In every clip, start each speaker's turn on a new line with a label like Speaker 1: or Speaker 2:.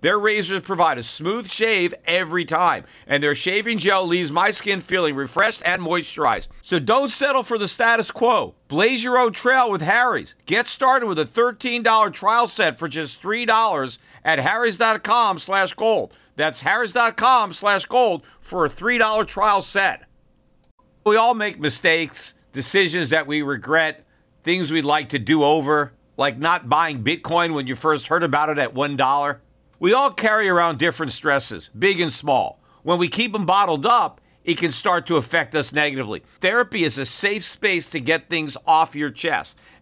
Speaker 1: Their razors provide a smooth shave every time, and their shaving gel leaves my skin feeling refreshed and moisturized. So don't settle for the status quo. Blaze your own trail with Harry's. Get started with a $13 trial set for just $3 at harrys.com slash gold. That's harrys.com slash gold for a $3 trial set. We all make mistakes, decisions that we regret, things we'd like to do over, like not buying Bitcoin when you first heard about it at $1. We all carry around different stresses, big and small. When we keep them bottled up, it can start to affect us negatively. Therapy is a safe space to get things off your chest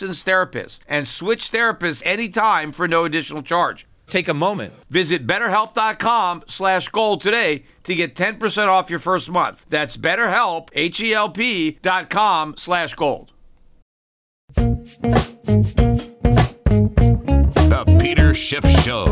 Speaker 1: therapist and switch therapists anytime for no additional charge. Take a moment. Visit betterhelp.com slash gold today to get 10% off your first month. That's betterhelp, H-E-L-P dot com slash gold.
Speaker 2: The Peter Schiff Show.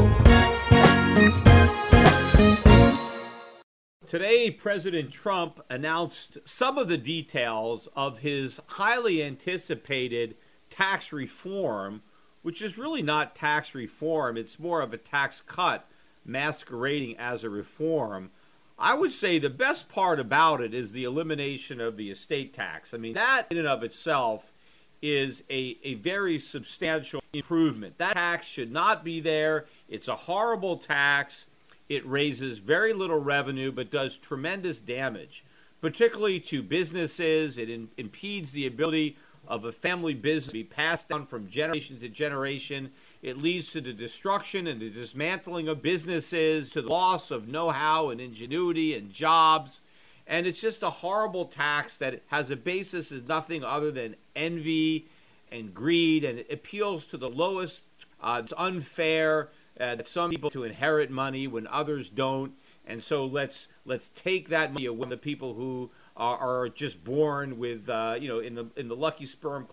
Speaker 1: Today, President Trump announced some of the details of his highly anticipated tax reform, which is really not tax reform, it's more of a tax cut masquerading as a reform. I would say the best part about it is the elimination of the estate tax. I mean, that in and of itself is a, a very substantial improvement. That tax should not be there. It's a horrible tax. It raises very little revenue but does tremendous damage, particularly to businesses. It in, impedes the ability of a family business be passed down from generation to generation. It leads to the destruction and the dismantling of businesses, to the loss of know how and ingenuity and jobs. And it's just a horrible tax that has a basis of nothing other than envy and greed, and it appeals to the lowest. Uh, it's unfair uh, that some people to inherit money when others don't, and so let's let's take that money away from the people who are, are just born with uh, you know in the in the lucky sperm.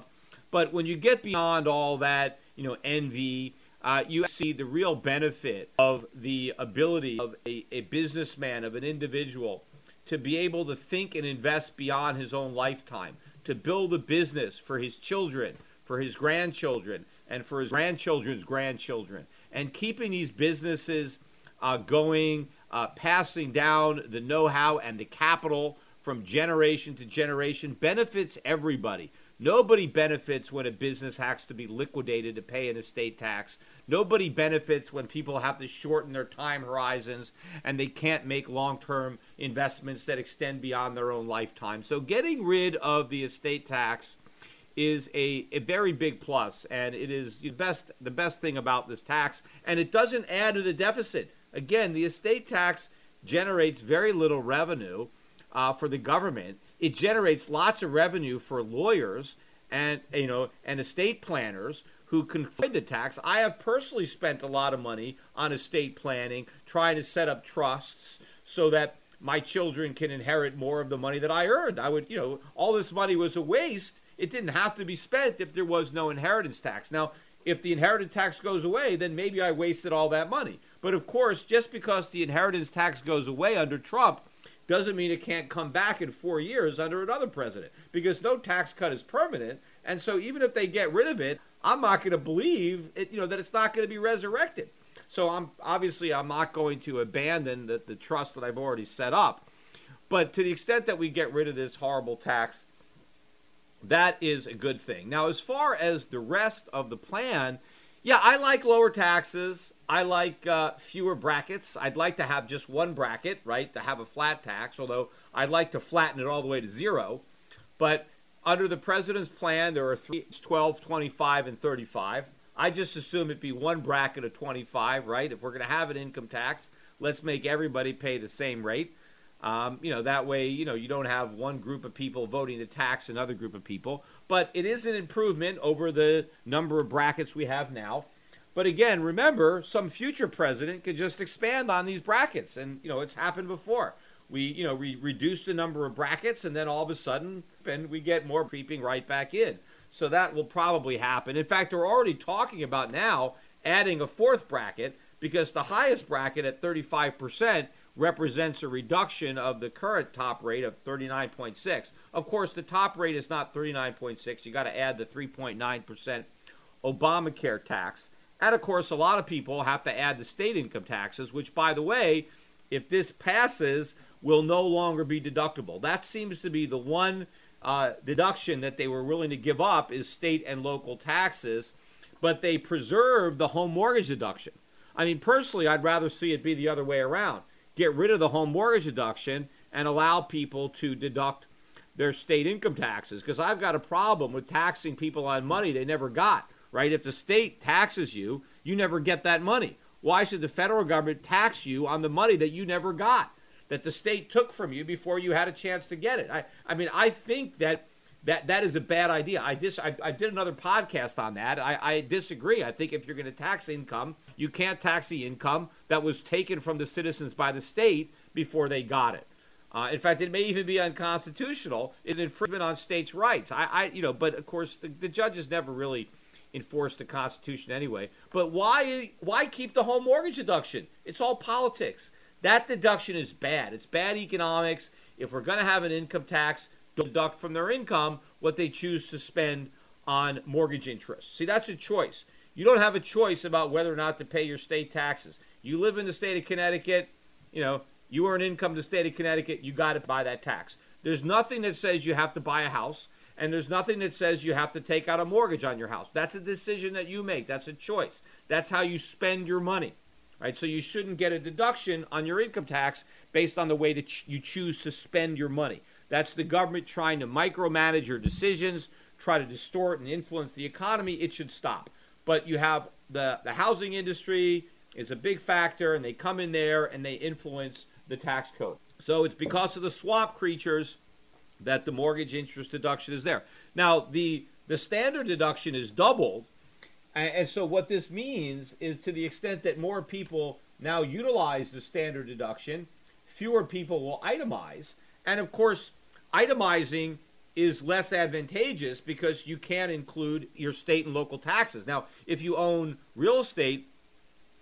Speaker 1: But when you get beyond all that, you know, envy, uh, you see the real benefit of the ability of a, a businessman, of an individual, to be able to think and invest beyond his own lifetime, to build a business for his children, for his grandchildren, and for his grandchildren's grandchildren, and keeping these businesses uh, going, uh, passing down the know how and the capital from generation to generation benefits everybody. Nobody benefits when a business has to be liquidated to pay an estate tax. Nobody benefits when people have to shorten their time horizons and they can't make long term investments that extend beyond their own lifetime. So, getting rid of the estate tax is a, a very big plus, and it is the best, the best thing about this tax. And it doesn't add to the deficit. Again, the estate tax generates very little revenue uh, for the government. It generates lots of revenue for lawyers and you know and estate planners who can avoid the tax. I have personally spent a lot of money on estate planning, trying to set up trusts so that my children can inherit more of the money that I earned. I would, you know, all this money was a waste. It didn't have to be spent if there was no inheritance tax. Now, if the inheritance tax goes away, then maybe I wasted all that money. But of course, just because the inheritance tax goes away under Trump doesn't mean it can't come back in four years under another president because no tax cut is permanent. And so even if they get rid of it, I'm not going to believe it, you know, that it's not going to be resurrected. So I'm obviously I'm not going to abandon the, the trust that I've already set up. But to the extent that we get rid of this horrible tax, that is a good thing. Now, as far as the rest of the plan, yeah, I like lower taxes. I like uh, fewer brackets. I'd like to have just one bracket, right, to have a flat tax, although I'd like to flatten it all the way to zero. But under the president's plan, there are three, 12, 25, and 35. I just assume it'd be one bracket of 25, right? If we're going to have an income tax, let's make everybody pay the same rate. Um, you know, that way, you know, you don't have one group of people voting to tax another group of people. But it is an improvement over the number of brackets we have now. But again, remember, some future president could just expand on these brackets. And, you know, it's happened before. We, you know, we reduce the number of brackets and then all of a sudden, and we get more creeping right back in. So that will probably happen. In fact, they're already talking about now adding a fourth bracket because the highest bracket at 35% represents a reduction of the current top rate of 39.6. Of course, the top rate is not 39.6. You got to add the 3.9% Obamacare tax. And of course, a lot of people have to add the state income taxes, which, by the way, if this passes, will no longer be deductible. That seems to be the one uh, deduction that they were willing to give up is state and local taxes, but they preserve the home mortgage deduction. I mean, personally, I'd rather see it be the other way around get rid of the home mortgage deduction and allow people to deduct their state income taxes because I've got a problem with taxing people on money they never got, right? If the state taxes you, you never get that money. Why should the federal government tax you on the money that you never got, that the state took from you before you had a chance to get it? I, I mean, I think that that that is a bad idea. I dis I, I did another podcast on that. I, I disagree. I think if you're going to tax income, you can't tax the income that was taken from the citizens by the state before they got it. Uh, in fact, it may even be unconstitutional. An infringement on states' rights. I, I you know, but of course, the, the judges never really enforced the Constitution anyway. But why why keep the home mortgage deduction? It's all politics. That deduction is bad. It's bad economics. If we're going to have an income tax, deduct from their income what they choose to spend on mortgage interest. See, that's a choice. You don't have a choice about whether or not to pay your state taxes. You live in the state of Connecticut, you know, you earn income in the state of Connecticut, you got to buy that tax. There's nothing that says you have to buy a house, and there's nothing that says you have to take out a mortgage on your house. That's a decision that you make. That's a choice. That's how you spend your money. Right? So you shouldn't get a deduction on your income tax based on the way that you choose to spend your money. That's the government trying to micromanage your decisions, try to distort and influence the economy. It should stop. But you have the, the housing industry is a big factor, and they come in there and they influence the tax code. So it's because of the swamp creatures that the mortgage interest deduction is there. Now, the, the standard deduction is doubled. And, and so what this means is to the extent that more people now utilize the standard deduction, fewer people will itemize. And of course, itemizing is less advantageous because you can't include your state and local taxes. Now, if you own real estate,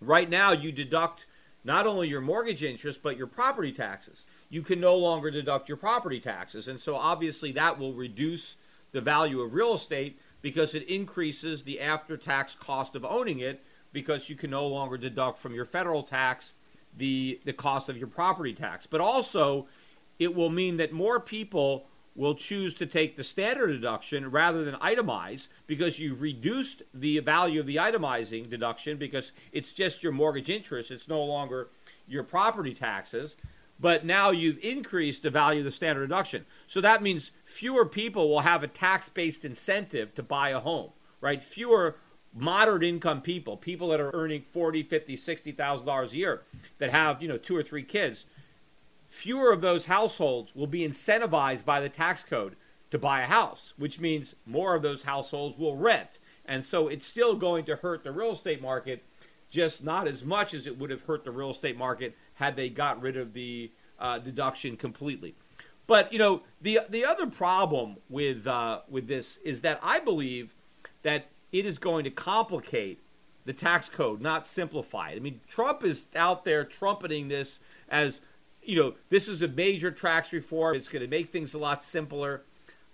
Speaker 1: right now you deduct not only your mortgage interest but your property taxes. You can no longer deduct your property taxes. And so obviously that will reduce the value of real estate because it increases the after tax cost of owning it because you can no longer deduct from your federal tax the the cost of your property tax. But also it will mean that more people will choose to take the standard deduction rather than itemize because you've reduced the value of the itemizing deduction because it's just your mortgage interest. It's no longer your property taxes. But now you've increased the value of the standard deduction. So that means fewer people will have a tax based incentive to buy a home, right? Fewer moderate income people, people that are earning forty, fifty, sixty thousand dollars a year that have, you know, two or three kids fewer of those households will be incentivized by the tax code to buy a house, which means more of those households will rent. And so it's still going to hurt the real estate market, just not as much as it would have hurt the real estate market had they got rid of the uh, deduction completely. But you know, the the other problem with uh, with this is that I believe that it is going to complicate the tax code, not simplify it. I mean, Trump is out there trumpeting this as you know, this is a major tax reform. It's going to make things a lot simpler.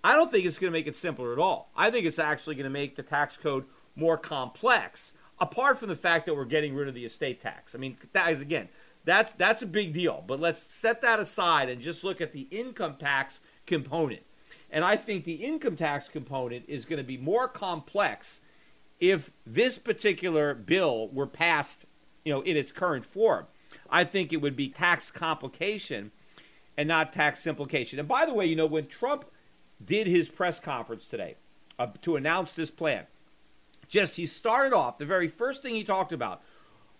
Speaker 1: I don't think it's going to make it simpler at all. I think it's actually going to make the tax code more complex. apart from the fact that we're getting rid of the estate tax. I mean, that is again, that's that's a big deal. But let's set that aside and just look at the income tax component. And I think the income tax component is going to be more complex if this particular bill were passed, you know, in its current form. I think it would be tax complication and not tax simplification. And by the way, you know, when Trump did his press conference today uh, to announce this plan, just he started off, the very first thing he talked about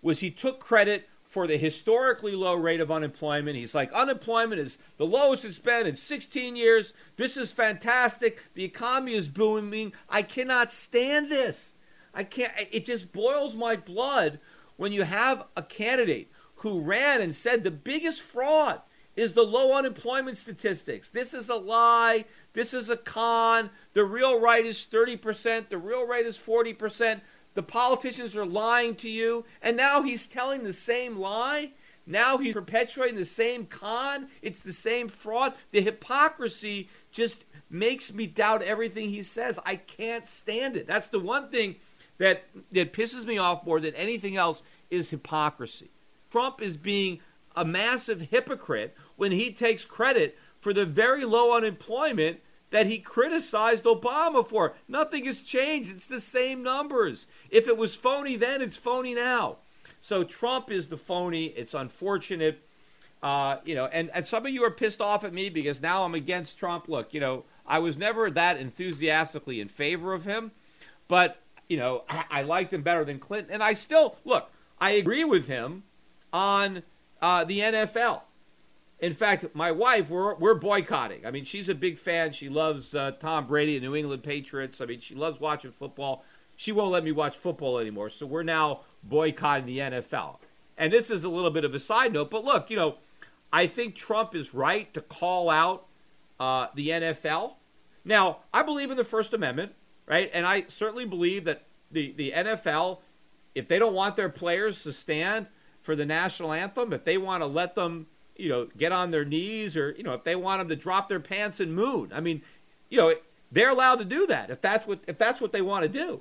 Speaker 1: was he took credit for the historically low rate of unemployment. He's like, unemployment is the lowest it's been in 16 years. This is fantastic. The economy is booming. I cannot stand this. I can't, it just boils my blood when you have a candidate who ran and said the biggest fraud is the low unemployment statistics. This is a lie. This is a con. The real rate is 30%. The real rate is 40%. The politicians are lying to you. And now he's telling the same lie. Now he's perpetuating the same con. It's the same fraud. The hypocrisy just makes me doubt everything he says. I can't stand it. That's the one thing that that pisses me off more than anything else is hypocrisy. Trump is being a massive hypocrite when he takes credit for the very low unemployment that he criticized Obama for. Nothing has changed. It's the same numbers. If it was phony then, it's phony now. So Trump is the phony. It's unfortunate. Uh, you know, and, and some of you are pissed off at me because now I'm against Trump. Look, you know, I was never that enthusiastically in favor of him, but you know, I, I liked him better than Clinton, and I still look. I agree with him on uh, the NFL. In fact, my wife, we're, we're boycotting. I mean, she's a big fan. She loves uh, Tom Brady and New England Patriots. I mean, she loves watching football. She won't let me watch football anymore. So we're now boycotting the NFL. And this is a little bit of a side note, but look, you know, I think Trump is right to call out uh, the NFL. Now, I believe in the First Amendment, right? And I certainly believe that the, the NFL, if they don't want their players to stand for the national anthem, if they want to let them you know, get on their knees or, you know, if they want them to drop their pants and moon. I mean, you know, they're allowed to do that if that's what if that's what they want to do.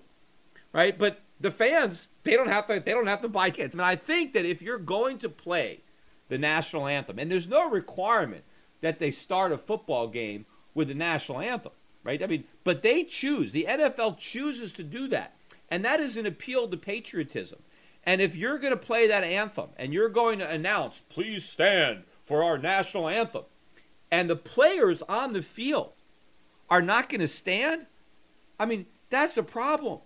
Speaker 1: Right? But the fans, they don't have to they don't have to buy kids. I mean, I think that if you're going to play the national anthem, and there's no requirement that they start a football game with the national anthem, right? I mean, but they choose. The NFL chooses to do that. And that is an appeal to patriotism. And if you're going to play that anthem and you're going to announce, please stand for our national anthem, and the players on the field are not going to stand, I mean, that's a problem.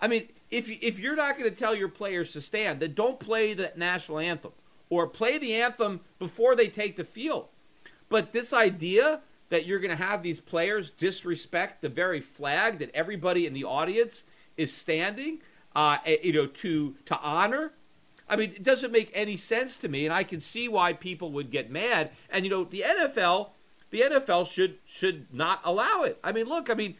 Speaker 1: I mean, if, if you're not going to tell your players to stand, then don't play the national anthem or play the anthem before they take the field. But this idea that you're going to have these players disrespect the very flag that everybody in the audience is standing, uh, eh, you know, to to honor. I mean, it doesn't make any sense to me, and I can see why people would get mad. And you know, the NFL, the NFL should should not allow it. I mean, look, I mean,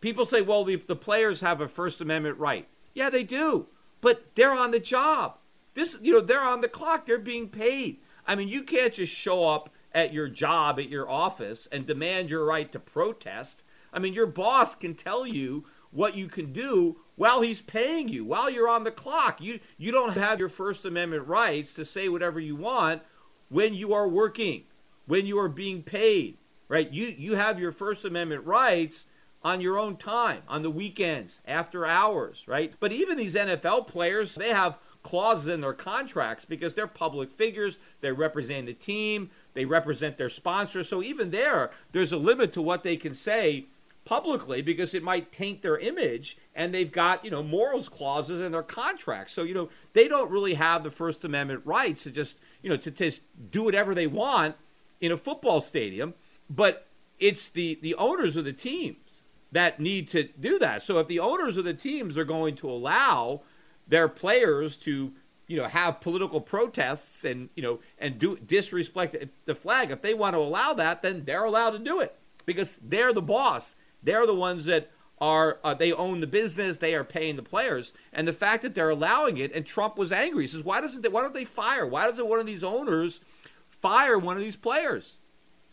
Speaker 1: people say, well, the, the players have a First Amendment right. Yeah, they do, but they're on the job. This, you know, they're on the clock. They're being paid. I mean, you can't just show up at your job at your office and demand your right to protest. I mean, your boss can tell you what you can do while he's paying you, while you're on the clock. You you don't have your First Amendment rights to say whatever you want when you are working, when you are being paid, right? You you have your First Amendment rights on your own time, on the weekends, after hours, right? But even these NFL players, they have clauses in their contracts because they're public figures, they represent the team, they represent their sponsors. So even there, there's a limit to what they can say publicly because it might taint their image and they've got you know morals clauses in their contracts. So you know they don't really have the first amendment rights to just you know to just do whatever they want in a football stadium but it's the the owners of the teams that need to do that. So if the owners of the teams are going to allow their players to you know have political protests and you know and do disrespect the flag if they want to allow that then they're allowed to do it because they're the boss they're the ones that are uh, they own the business, they are paying the players, and the fact that they're allowing it. And Trump was angry. He says, "Why doesn't they, why don't they fire? Why doesn't one of these owners fire one of these players?"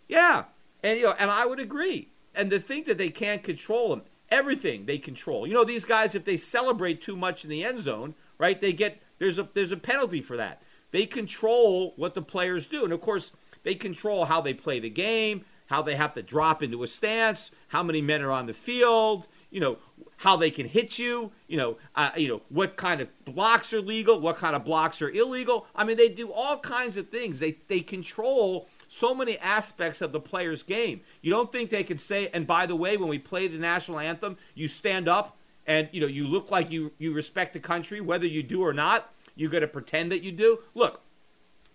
Speaker 1: Yeah, and you know, and I would agree. And to think that they can't control them, Everything they control. You know, these guys, if they celebrate too much in the end zone, right, they get there's a there's a penalty for that. They control what the players do, and of course, they control how they play the game, how they have to drop into a stance, how many men are on the field, you know, how they can hit you, you know, uh, you know what kind of blocks are legal, what kind of blocks are illegal. I mean, they do all kinds of things. They they control so many aspects of the player's game. You don't think they can say, and by the way, when we play the national anthem, you stand up and you know you look like you you respect the country, whether you do or not. You're going to pretend that you do. Look,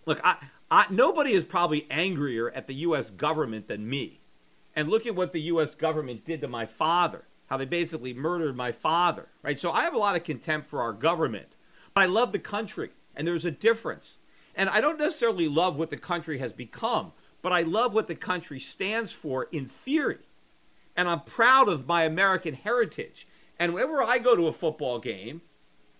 Speaker 1: look, I, I, nobody is probably angrier at the U.S. government than me. And look at what the U.S. government did to my father, how they basically murdered my father, right? So I have a lot of contempt for our government. But I love the country, and there's a difference. And I don't necessarily love what the country has become, but I love what the country stands for in theory. And I'm proud of my American heritage. And whenever I go to a football game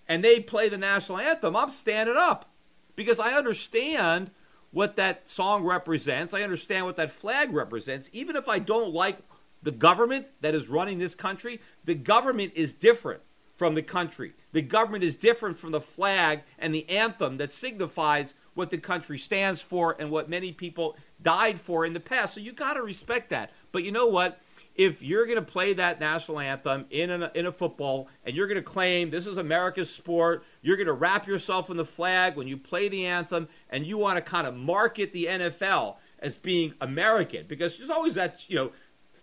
Speaker 1: and they play the national anthem, I'm standing up because I understand what that song represents. I understand what that flag represents. Even if I don't like the government that is running this country, the government is different from the country. The government is different from the flag and the anthem that signifies what the country stands for and what many people died for in the past. So you got to respect that. But you know what? If you're going to play that national anthem in a, in a football and you're going to claim this is America's sport, you're going to wrap yourself in the flag when you play the anthem, and you want to kind of market the NFL as being American because there's always that, you know,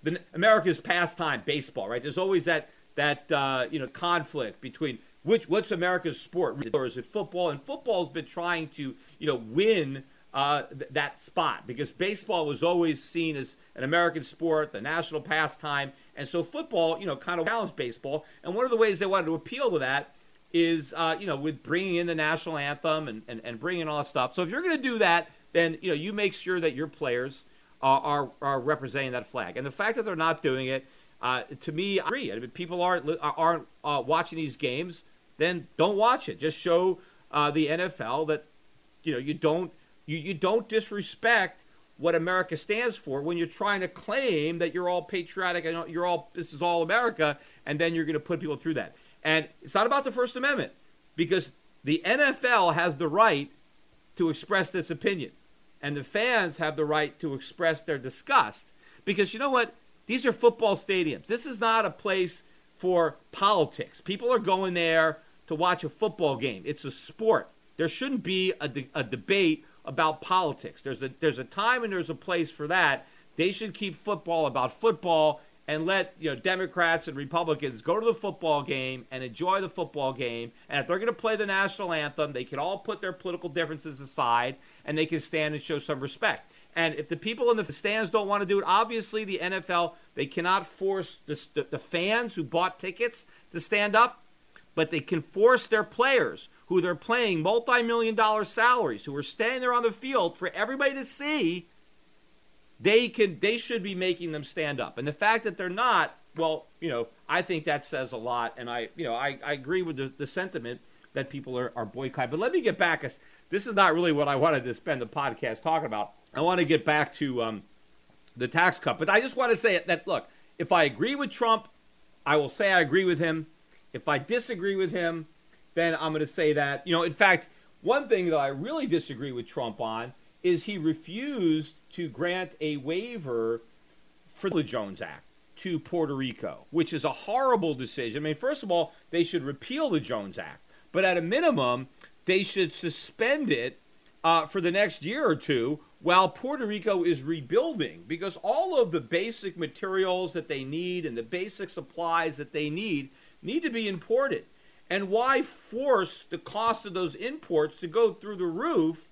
Speaker 1: the, America's pastime, baseball, right? There's always that that uh, you know conflict between which what's America's sport or is it football? And football's been trying to you know, win uh, th- that spot because baseball was always seen as an American sport, the national pastime, and so football, you know, kind of challenged baseball. And one of the ways they wanted to appeal to that is, uh, you know, with bringing in the national anthem and, and, and bringing all that stuff. So if you're going to do that, then you know you make sure that your players are, are, are representing that flag. And the fact that they're not doing it, uh, to me, I agree. I mean, people aren't aren't uh, watching these games, then don't watch it. Just show uh, the NFL that you know you don't you, you don't disrespect what America stands for when you're trying to claim that you're all patriotic and you're all this is all America, and then you're going to put people through that. And it's not about the First Amendment because the NFL has the right to express this opinion, and the fans have the right to express their disgust because you know what? These are football stadiums. This is not a place for politics. People are going there to watch a football game. It's a sport. There shouldn't be a, de- a debate about politics. There's a there's a time and there's a place for that. They should keep football about football and let you know Democrats and Republicans go to the football game and enjoy the football game. And if they're going to play the national anthem, they can all put their political differences aside and they can stand and show some respect. And if the people in the stands don't want to do it, obviously the NFL they cannot force the, the fans who bought tickets to stand up, but they can force their players who they're playing multi-million dollar salaries, who are standing there on the field for everybody to see, they can they should be making them stand up. And the fact that they're not, well, you know, I think that says a lot. And I, you know, I, I agree with the, the sentiment that people are, are boycotting. But let me get back. This is not really what I wanted to spend the podcast talking about. I want to get back to um, the tax cut. But I just want to say that, look, if I agree with Trump, I will say I agree with him. If I disagree with him, then I'm going to say that. You know, in fact, one thing that I really disagree with Trump on is he refused to grant a waiver for the Jones Act to Puerto Rico, which is a horrible decision. I mean, first of all, they should repeal the Jones Act, but at a minimum, they should suspend it uh, for the next year or two while Puerto Rico is rebuilding because all of the basic materials that they need and the basic supplies that they need need to be imported. And why force the cost of those imports to go through the roof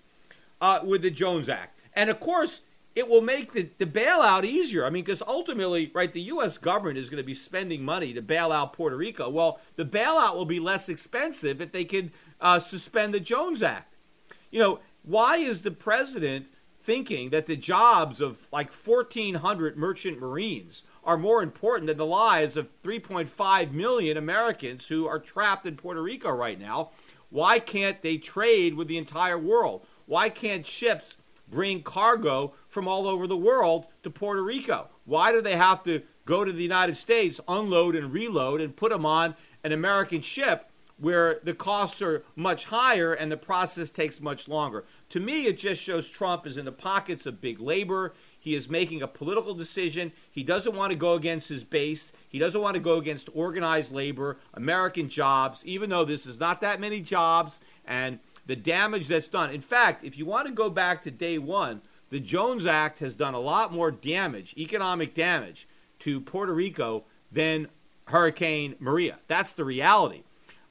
Speaker 1: uh, with the Jones Act? And of course, it will make the, the bailout easier. I mean, because ultimately, right, the U.S. government is going to be spending money to bail out Puerto Rico. Well, the bailout will be less expensive if they can uh, suspend the Jones Act. You know, why is the president thinking that the jobs of like 1,400 merchant marines are more important than the lives of 3.5 million Americans who are trapped in Puerto Rico right now. Why can't they trade with the entire world? Why can't ships bring cargo from all over the world to Puerto Rico? Why do they have to go to the United States, unload and reload, and put them on an American ship where the costs are much higher and the process takes much longer. To me, it just shows Trump is in the pockets of big labor. He is making a political decision. He doesn't want to go against his base. He doesn't want to go against organized labor, American jobs, even though this is not that many jobs and the damage that's done. In fact, if you want to go back to day one, the Jones Act has done a lot more damage, economic damage, to Puerto Rico than Hurricane Maria. That's the reality.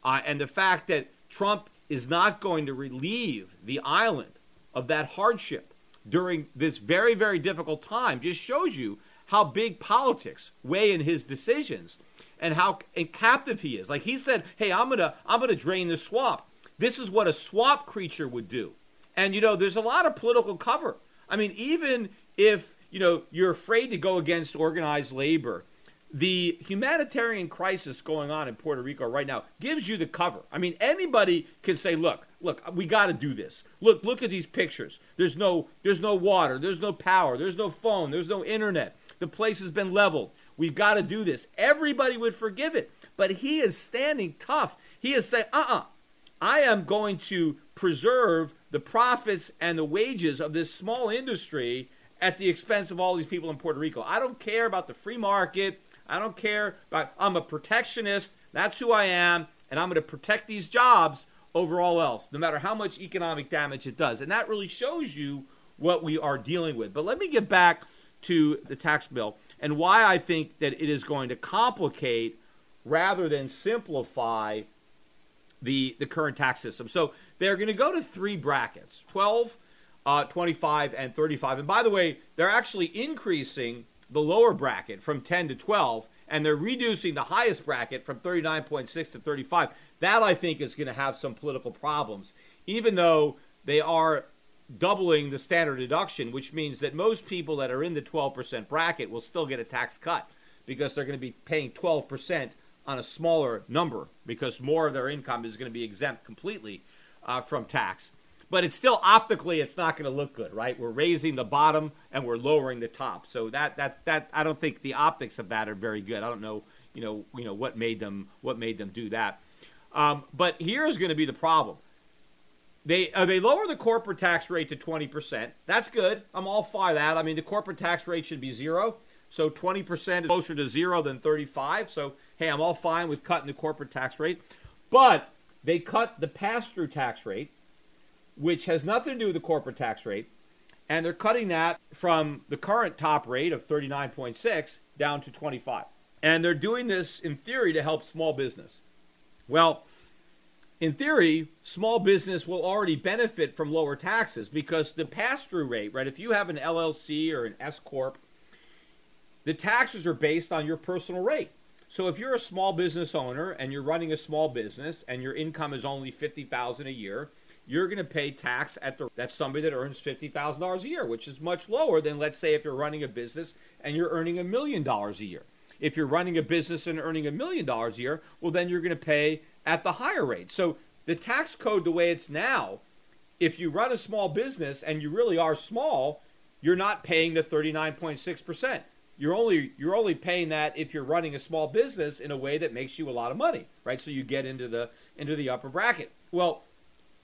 Speaker 1: Uh, and the fact that Trump is not going to relieve the island of that hardship during this very, very difficult time just shows you how big politics weigh in his decisions and how captive he is. Like he said, "Hey, I'm gonna, I'm gonna drain the swamp." This is what a swamp creature would do. And you know, there's a lot of political cover. I mean, even if you know you're afraid to go against organized labor, the humanitarian crisis going on in Puerto Rico right now gives you the cover. I mean, anybody can say, "Look, look, we got to do this. Look, look at these pictures. There's no, there's no water. There's no power. There's no phone. There's no internet. The place has been leveled. We've got to do this." Everybody would forgive it, but he is standing tough. He is saying, "Uh-uh, I am going to preserve the profits and the wages of this small industry." At the expense of all these people in Puerto Rico. I don't care about the free market. I don't care. About, I'm a protectionist. That's who I am. And I'm going to protect these jobs over all else, no matter how much economic damage it does. And that really shows you what we are dealing with. But let me get back to the tax bill and why I think that it is going to complicate rather than simplify the, the current tax system. So they're going to go to three brackets 12, uh, 25, and 35. And by the way, they're actually increasing the lower bracket from 10 to 12, and they're reducing the highest bracket from 39.6 to 35. That, I think, is going to have some political problems, even though they are doubling the standard deduction, which means that most people that are in the 12% bracket will still get a tax cut because they're going to be paying 12% on a smaller number because more of their income is going to be exempt completely uh, from tax but it's still optically it's not going to look good, right? We're raising the bottom and we're lowering the top, so that that's that. I don't think the optics of that are very good. I don't know, you know, you know what made them what made them do that. Um, but here's going to be the problem. They uh, they lower the corporate tax rate to twenty percent. That's good. I'm all for that. I mean, the corporate tax rate should be zero. So 20% is closer to zero than 35. So hey, I'm all fine with cutting the corporate tax rate. But they cut the pass-through tax rate which has nothing to do with the corporate tax rate. And they're cutting that from the current top rate of 39.6 down to 25. And they're doing this in theory to help small business. Well, in theory, small business will already benefit from lower taxes because the pass through rate, right? If you have an LLC or an S Corp, the taxes are based on your personal rate. So if you're a small business owner and you're running a small business and your income is only 50,000 a year, you're going to pay tax at the that's somebody that earns fifty thousand dollars a year, which is much lower than let's say if you're running a business and you're earning a million dollars a year. If you're running a business and earning a million dollars a year, well then you're going to pay at the higher rate. So the tax code the way it's now, if you run a small business and you really are small, you're not paying the 39.6%. You're only you're only paying that if you're running a small business in a way that makes you a lot of money, right? So you get into the into the upper bracket. Well,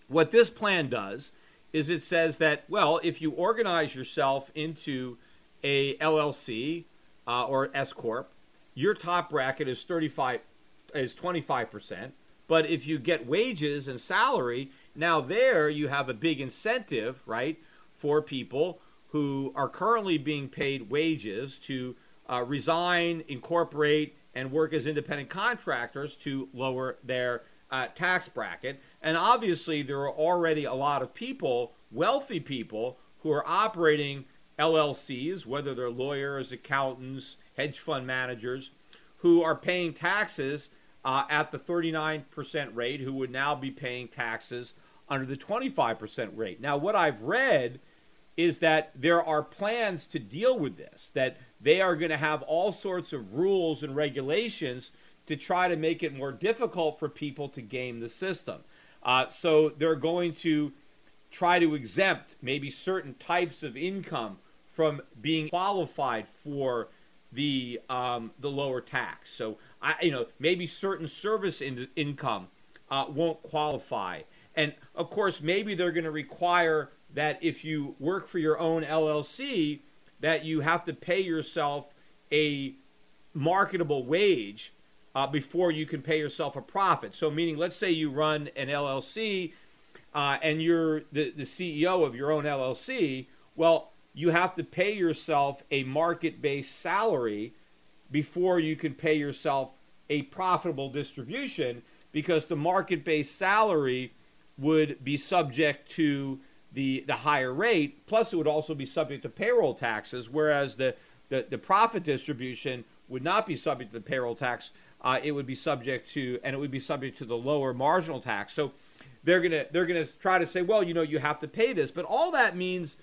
Speaker 1: what this plan does is it says that, well, if you organize yourself into a LLC uh, or S corp, your top bracket is 35 is 25%, but if you get wages and salary, now there you have a big incentive, right, for people who are currently being paid wages to uh, resign, incorporate, and work as independent contractors to lower their uh, tax bracket. And obviously, there are already a lot of people, wealthy people, who are operating LLCs, whether they're lawyers, accountants, hedge fund managers, who are paying taxes uh, at the 39% rate, who would now be paying taxes under the 25% rate. Now, what I've read is that there are plans to deal with this, that they are going to have all sorts of rules and regulations to try to make it more difficult for people to game the system. Uh, so they're going to try to exempt maybe certain types of income from being qualified for the um, the lower tax. So I, you know, maybe certain service in, income uh, won't qualify, and of course, maybe they're going to require that if you work for your own LLC, that you have to pay yourself a marketable wage uh, before you can pay yourself a profit. So, meaning, let's say you run an LLC uh, and you're the, the CEO of your own LLC. Well, you have to pay yourself a market based salary before you can pay yourself a profitable distribution because the market based salary would be subject to the, the higher rate, plus it would also be subject to payroll taxes, whereas the, the, the profit distribution would not be subject to the payroll tax. Uh, it would be subject to, and it would be subject to the lower marginal tax. So they're gonna they're gonna try to say, well, you know, you have to pay this, but all that means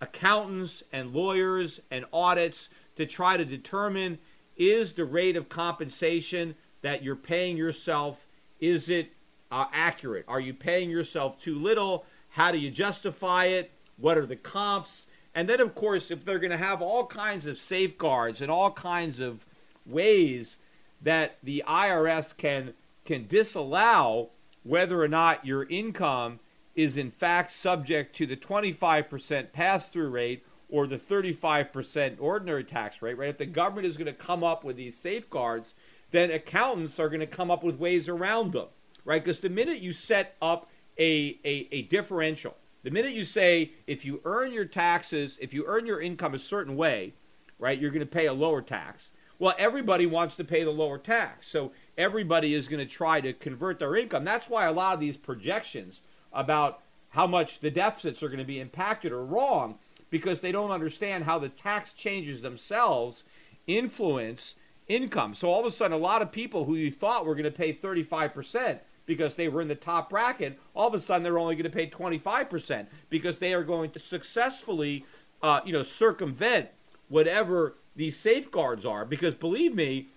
Speaker 1: accountants and lawyers and audits to try to determine is the rate of compensation that you're paying yourself is it uh, accurate? Are you paying yourself too little? How do you justify it? What are the comps? And then, of course, if they're going to have all kinds of safeguards and all kinds of ways that the IRS can can disallow whether or not your income is in fact subject to the 25% pass-through rate or the 35% ordinary tax rate, right? If the government is going to come up with these safeguards, then accountants are going to come up with ways around them, right? Because the minute you set up a, a, a differential, the minute you say if you earn your taxes, if you earn your income a certain way, right, you're going to pay a lower tax. Well, everybody wants to pay the lower tax. So everybody is going to try to convert their income. That's why a lot of these projections about how much the deficits are going to be impacted are wrong because they don't understand how the tax changes themselves influence income. So all of a sudden, a lot of people who you thought were going to pay 35% because they were in the top bracket, all of a sudden they're only going to pay 25% because they are going to successfully, uh, you know, circumvent whatever these safeguards are. Because believe me,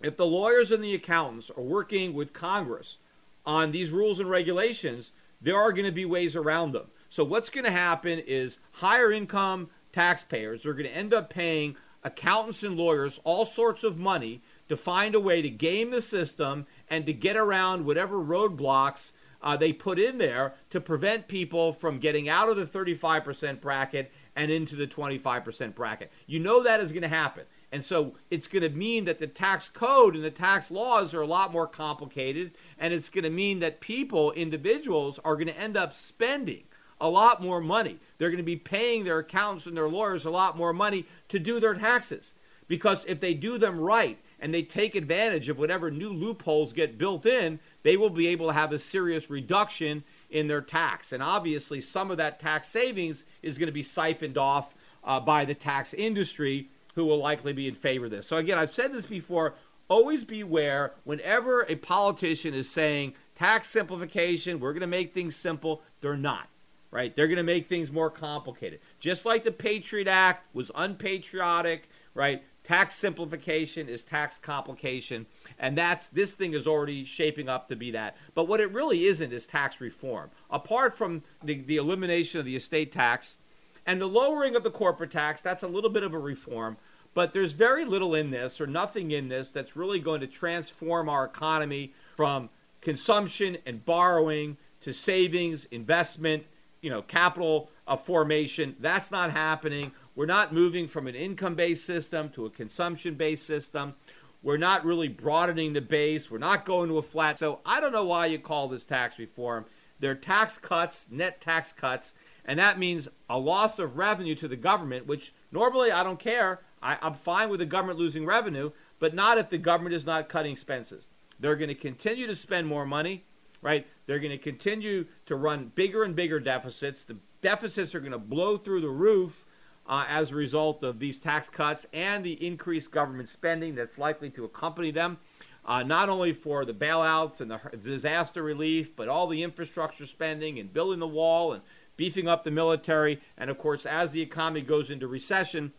Speaker 1: if the lawyers and the accountants are working with Congress on these rules and regulations, there are going to be ways around them. So what's going to happen is higher income taxpayers are going to end up paying accountants and lawyers all sorts of money to find a way to game the system and to get around whatever roadblocks uh, they put in there to prevent people from getting out of the 35% bracket and into the 25% bracket. You know that is going to happen. And so it's going to mean that the tax code and the tax laws are a lot more complicated. And it's going to mean that people, individuals, are going to end up spending a lot more money. They're going to be paying their accountants and their lawyers a lot more money to do their taxes. Because if they do them right and they take advantage of whatever new loopholes get built in, they will be able to have a serious reduction in their tax. And obviously, some of that tax savings is going to be siphoned off uh, by the tax industry who will likely be in favor of this. So, again, I've said this before always beware whenever a politician is saying tax simplification, we're going to make things simple, they're not. Right? They're going to make things more complicated. Just like the Patriot Act was unpatriotic, right? Tax simplification is tax complication, and that's this thing is already shaping up to be that. But what it really isn't is tax reform. Apart from the, the elimination of the estate tax, and the lowering of the corporate tax, that's a little bit of a reform, but there's very little in this or nothing in this that's really going to transform our economy from consumption and borrowing to savings, investment, you know, capital uh, formation. That's not happening. We're not moving from an income-based system to a consumption-based system. We're not really broadening the base. We're not going to a flat. So I don't know why you call this tax reform. They're tax cuts, net tax cuts, and that means a loss of revenue to the government, which normally I don't care. I, I'm fine with the government losing revenue, but not if the government is not cutting expenses. They're going to continue to spend more money, right? They're going to continue to run bigger and bigger deficits. The deficits are going to blow through the roof uh, as a result of these tax cuts and the increased government spending that's likely to accompany them. Uh, not only for the bailouts and the disaster relief, but all the infrastructure spending and building the wall and beefing up the military. And of course, as the economy goes into recession,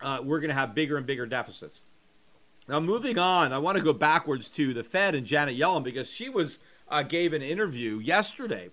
Speaker 1: uh, we're going to have bigger and bigger deficits. Now, moving on, I want to go backwards to the Fed and Janet Yellen because she was uh, gave an interview yesterday,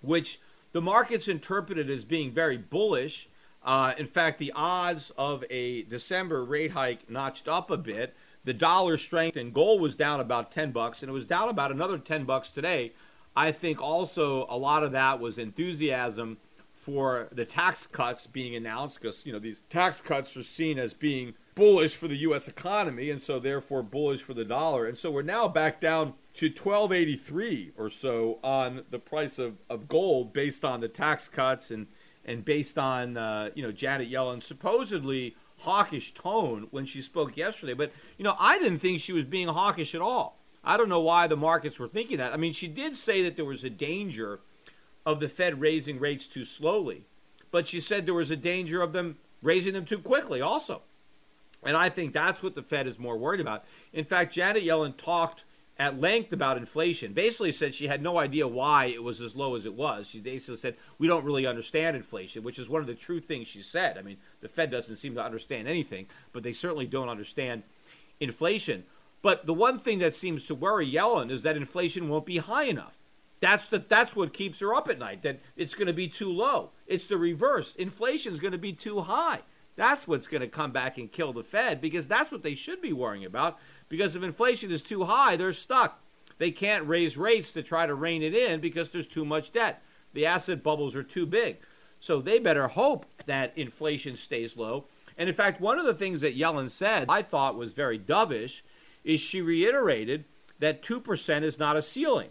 Speaker 1: which the markets interpreted as being very bullish. Uh, in fact, the odds of a December rate hike notched up a bit. The dollar strengthened. Gold was down about 10 bucks, and it was down about another 10 bucks today. I think also a lot of that was enthusiasm for the tax cuts being announced because you know these tax cuts are seen as being bullish for the U.S. economy, and so therefore bullish for the dollar. And so we're now back down to 1283 or so on the price of, of gold based on the tax cuts and and based on uh, you know Janet Yellen's supposedly hawkish tone when she spoke yesterday. But you know I didn't think she was being hawkish at all. I don't know why the markets were thinking that. I mean, she did say that there was a danger of the Fed raising rates too slowly, but she said there was a danger of them raising them too quickly also. And I think that's what the Fed is more worried about. In fact, Janet Yellen talked at length about inflation. Basically, said she had no idea why it was as low as it was. She basically said we don't really understand inflation, which is one of the true things she said. I mean, the Fed doesn't seem to understand anything, but they certainly don't understand inflation. But the one thing that seems to worry Yellen is that inflation won't be high enough. That's the, that's what keeps her up at night. That it's going to be too low. It's the reverse. Inflation is going to be too high. That's what's going to come back and kill the Fed because that's what they should be worrying about. Because if inflation is too high, they're stuck. They can't raise rates to try to rein it in because there's too much debt. The asset bubbles are too big. So they better hope that inflation stays low. And in fact, one of the things that Yellen said I thought was very dovish is she reiterated that 2% is not a ceiling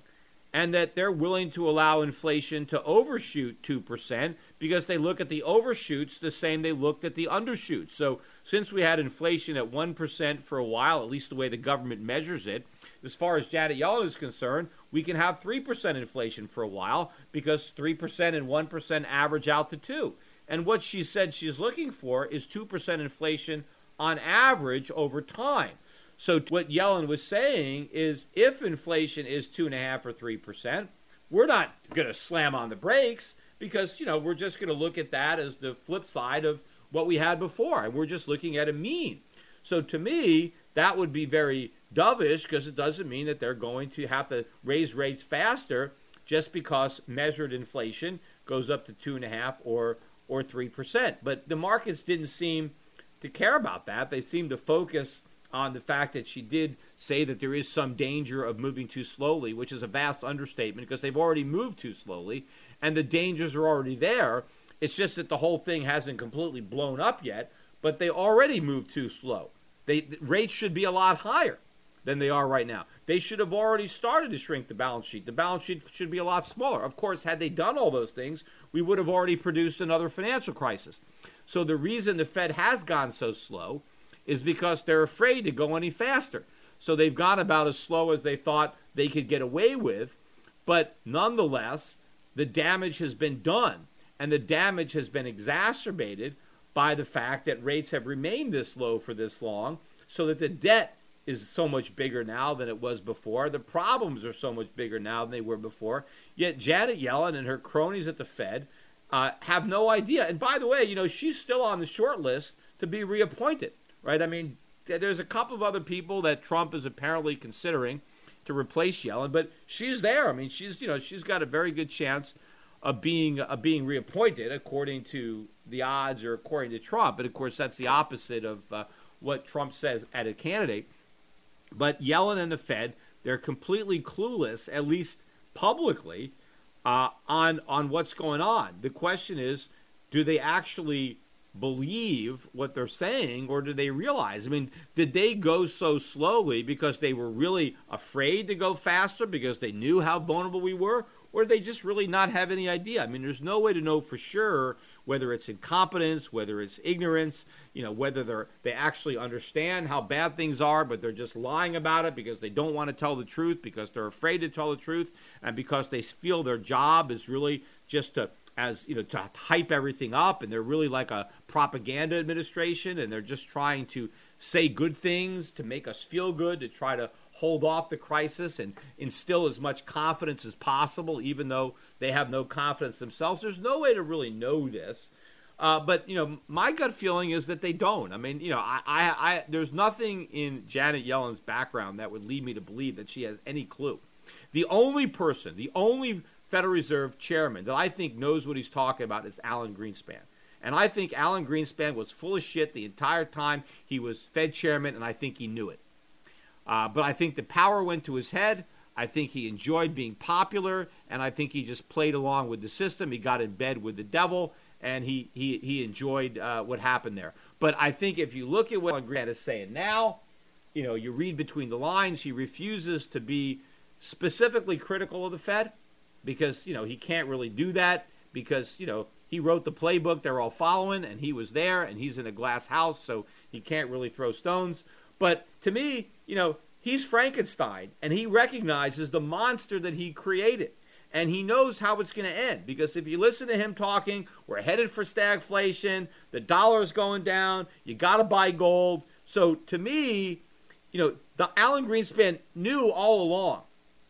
Speaker 1: and that they're willing to allow inflation to overshoot 2% because they look at the overshoots the same they looked at the undershoots. So, since we had inflation at 1% for a while, at least the way the government measures it, as far as Janet Yellen is concerned, we can have 3% inflation for a while because 3% and 1% average out to 2. And what she said she's looking for is 2% inflation on average over time. So what Yellen was saying is, if inflation is two and a half or three percent, we're not going to slam on the brakes because you know we're just going to look at that as the flip side of what we had before, and we're just looking at a mean. So to me, that would be very dovish because it doesn't mean that they're going to have to raise rates faster just because measured inflation goes up to two and a half or or three percent. But the markets didn't seem to care about that. They seemed to focus on the fact that she did say that there is some danger of moving too slowly, which is a vast understatement because they've already moved too slowly and the dangers are already there. It's just that the whole thing hasn't completely blown up yet, but they already moved too slow. They the rates should be a lot higher than they are right now. They should have already started to shrink the balance sheet. The balance sheet should be a lot smaller. Of course, had they done all those things, we would have already produced another financial crisis. So the reason the Fed has gone so slow is because they're afraid to go any faster. So they've gone about as slow as they thought they could get away with. But nonetheless, the damage has been done. And the damage has been exacerbated by the fact that rates have remained this low for this long, so that the debt is so much bigger now than it was before. The problems are so much bigger now than they were before. Yet Janet Yellen and her cronies at the Fed uh, have no idea. And by the way, you know, she's still on the short list to be reappointed right? I mean, there's a couple of other people that Trump is apparently considering to replace Yellen, but she's there. I mean, she's you know she's got a very good chance of being of being reappointed according to the odds or according to Trump. But of course, that's the opposite of uh, what Trump says at a candidate. But Yellen and the Fed, they're completely clueless, at least publicly, uh, on on what's going on. The question is, do they actually believe what they're saying or do they realize? I mean, did they go so slowly because they were really afraid to go faster because they knew how vulnerable we were? Or they just really not have any idea? I mean, there's no way to know for sure whether it's incompetence, whether it's ignorance, you know, whether they're they actually understand how bad things are, but they're just lying about it because they don't want to tell the truth, because they're afraid to tell the truth, and because they feel their job is really just to as you know to hype everything up and they're really like a propaganda administration and they're just trying to say good things to make us feel good to try to hold off the crisis and instill as much confidence as possible even though they have no confidence themselves there's no way to really know this uh, but you know my gut feeling is that they don't i mean you know I, I, I there's nothing in janet yellen's background that would lead me to believe that she has any clue the only person the only Federal Reserve chairman that I think knows what he's talking about is Alan Greenspan. And I think Alan Greenspan was full of shit the entire time he was Fed chairman, and I think he knew it. Uh, but I think the power went to his head. I think he enjoyed being popular, and I think he just played along with the system. He got in bed with the devil, and he he he enjoyed uh, what happened there. But I think if you look at what Grant is saying now, you know, you read between the lines. He refuses to be specifically critical of the Fed because you know he can't really do that because you know he wrote the playbook they're all following, and he was there, and he's in a glass house, so he can't really throw stones. But to me, you know, he's Frankenstein, and he recognizes the monster that he created and he knows how it's going to end because if you listen to him talking, we're headed for stagflation, the dollar is going down, you got to buy gold. So to me, you know, the Alan Greenspan knew all along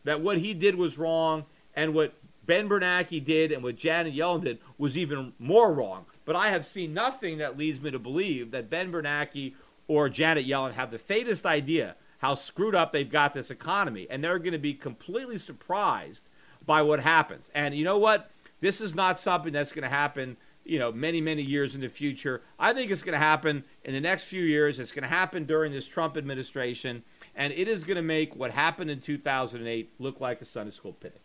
Speaker 1: that what he did was wrong and what Ben Bernanke did and what Janet Yellen did was even more wrong. But I have seen nothing that leads me to believe that Ben Bernanke or Janet Yellen have the faintest idea how screwed up they've got this economy. And they're going to be completely surprised by what happens. And you know what? This is not something that's going to happen, you know, many, many years in the future. I think it's going to happen in the next few years. It's going to happen during this Trump administration. And it is going to make what happened in 2008 look like a Sunday school picnic.